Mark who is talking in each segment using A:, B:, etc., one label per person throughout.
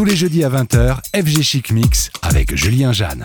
A: Tous les jeudis à 20h, FG Chic Mix avec Julien Jeanne.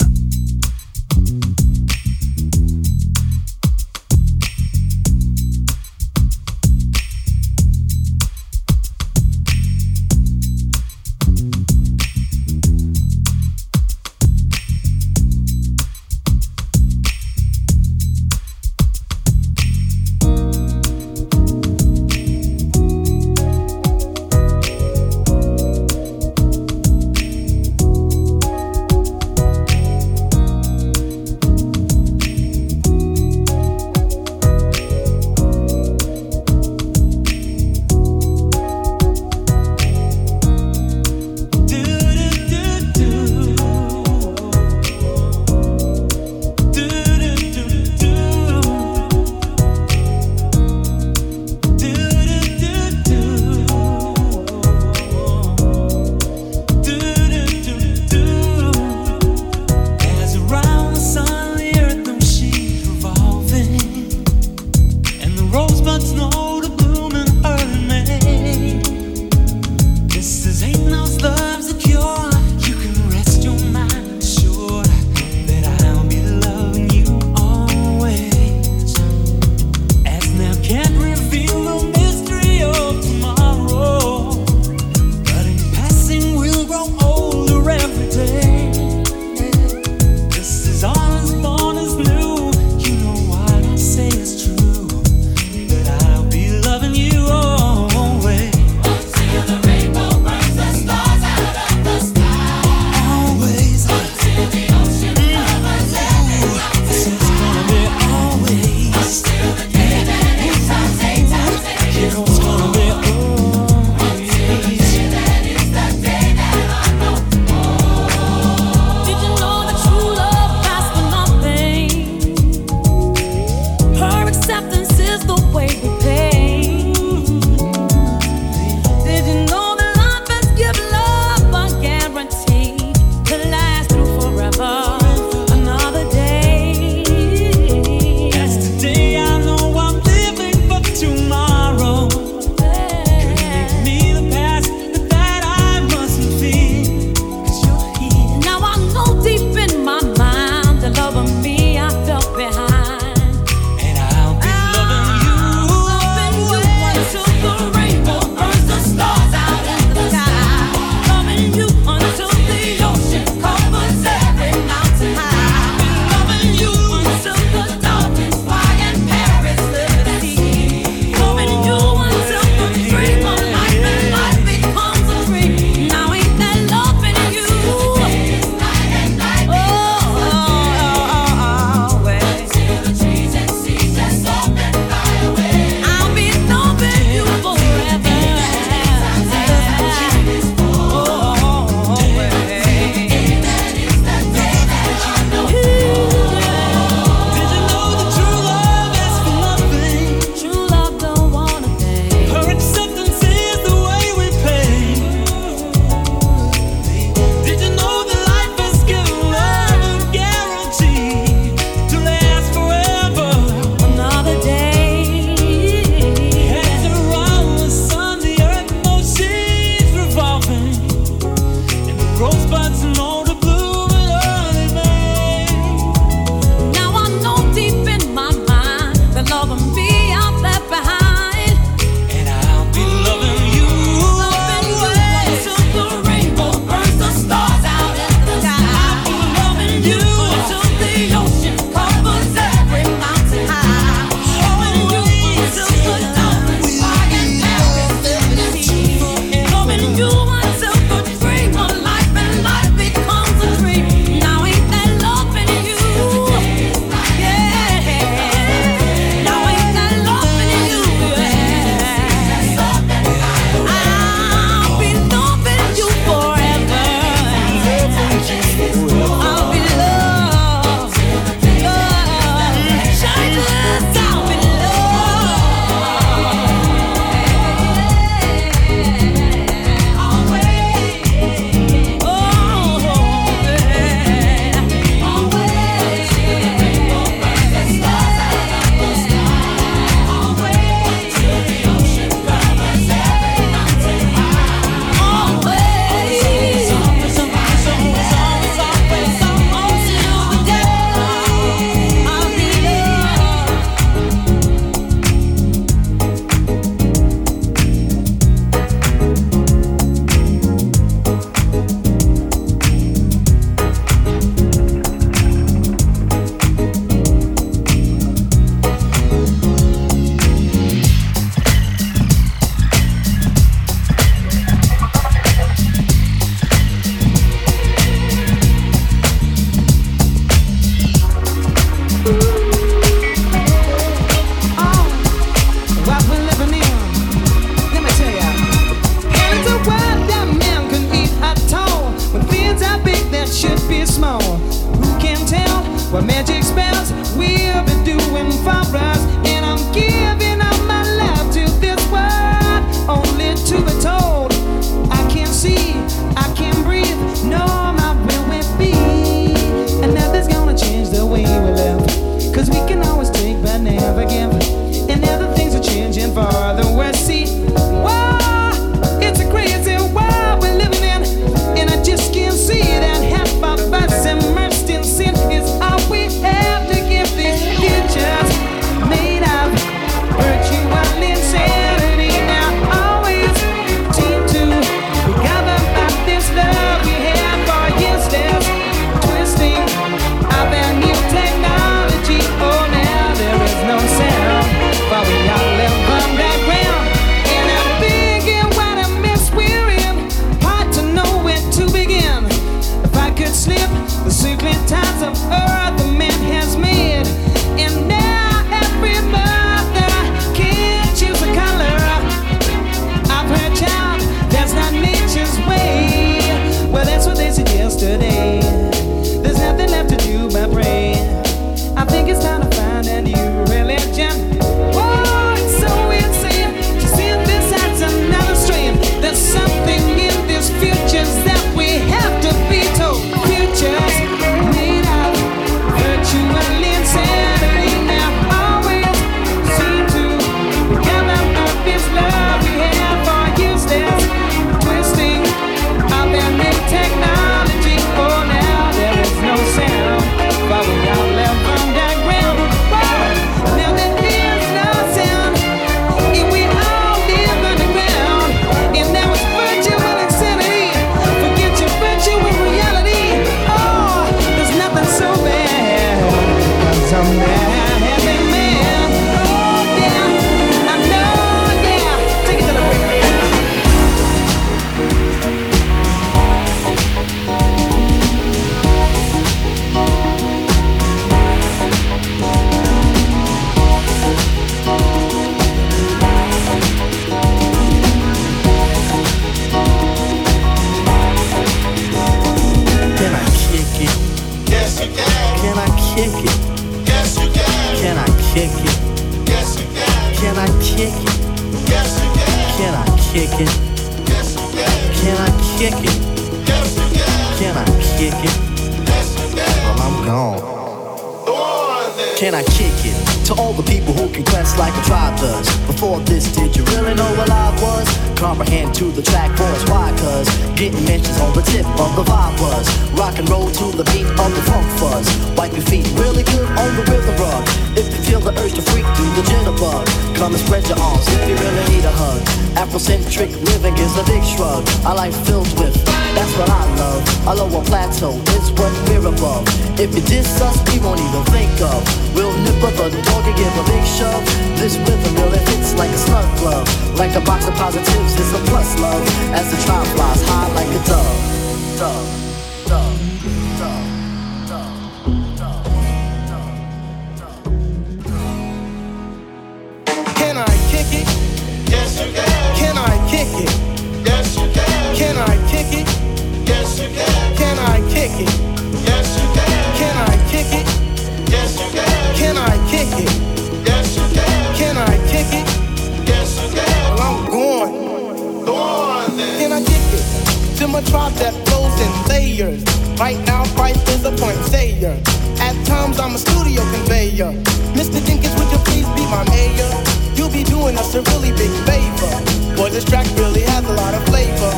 B: Layers, Right now, Price is a point sayer. At times, I'm a studio conveyor. Mr. Jenkins, would you please be my mayor? You'll be doing us a really big favor. Boy, this track really has a lot of flavor.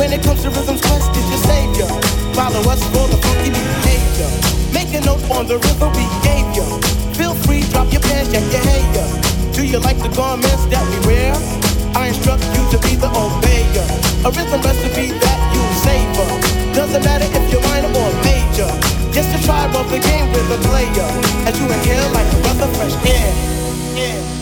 B: When it comes to rhythms, Quest is your savior. Follow us for the funky behavior. Make a note on the rhythm you Feel free, drop your pants, check your hair. Do you like the garments that we wear? I instruct you to be the obeyer. A rhythm recipe that you savor. Doesn't matter if you're minor or major. Just to try, rub the game with a player. As you inhale like a breath of fresh air.
C: air.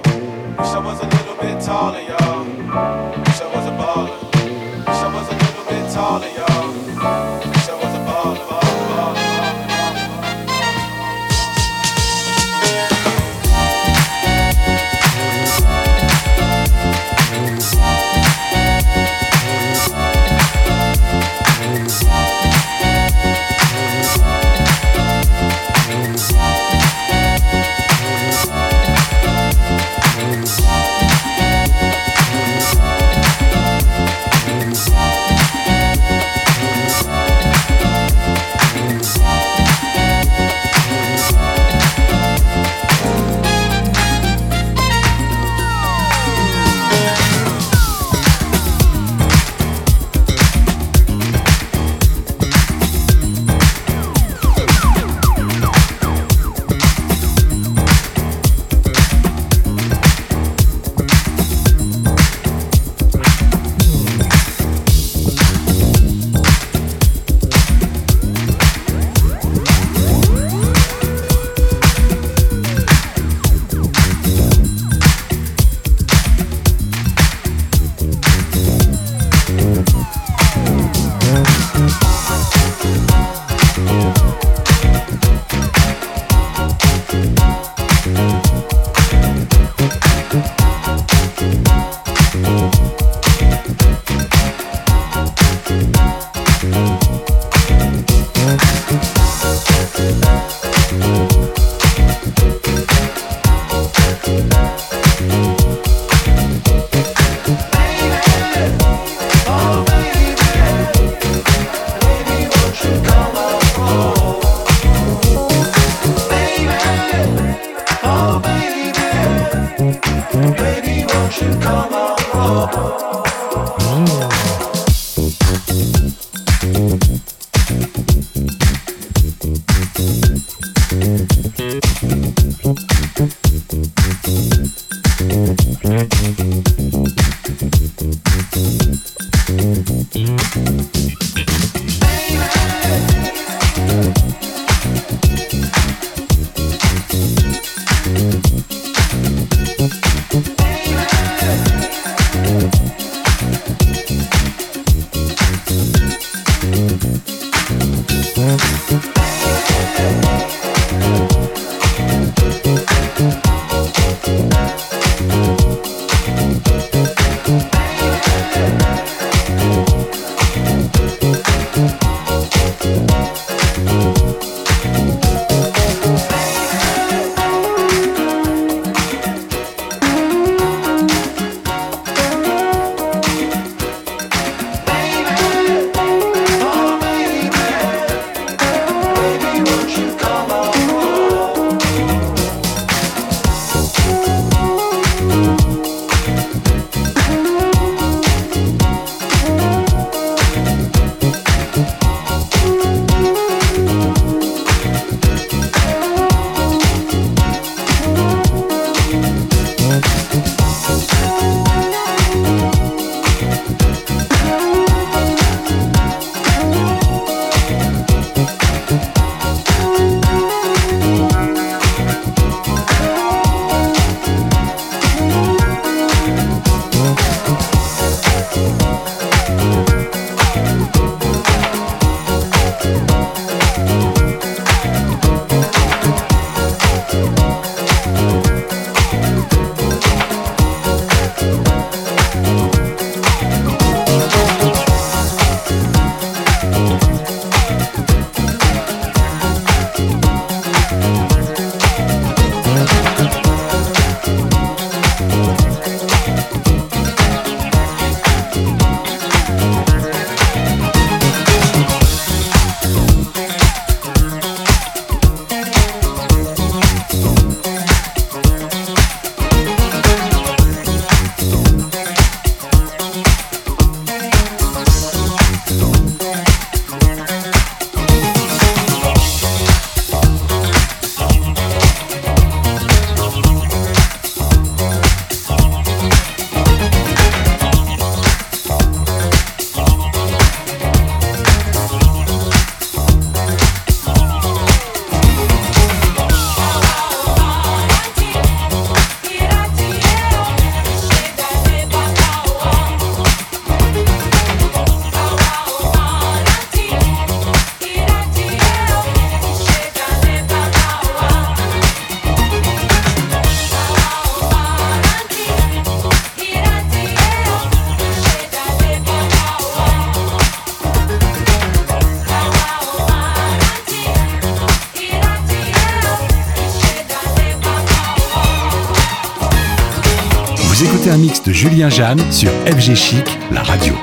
A: Sur FG Chic, la radio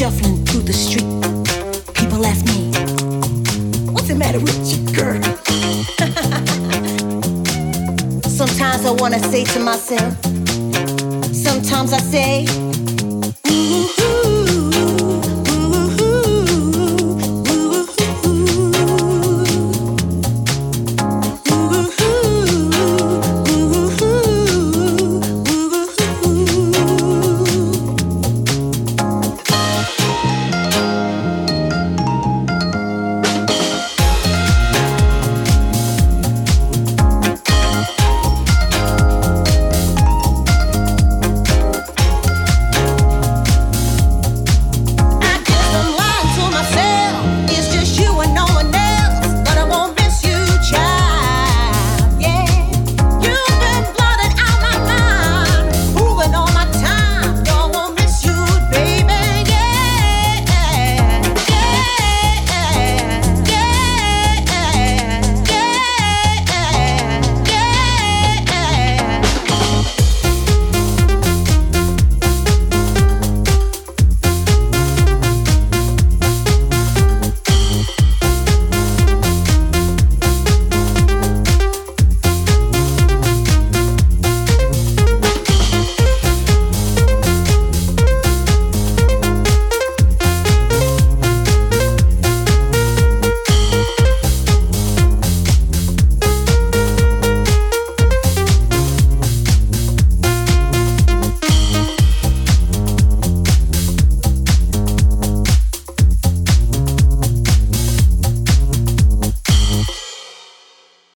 A: shuffling through the
D: street. People ask me,
A: What's the matter with you, girl?
D: Sometimes I wanna say to myself, Sometimes I say,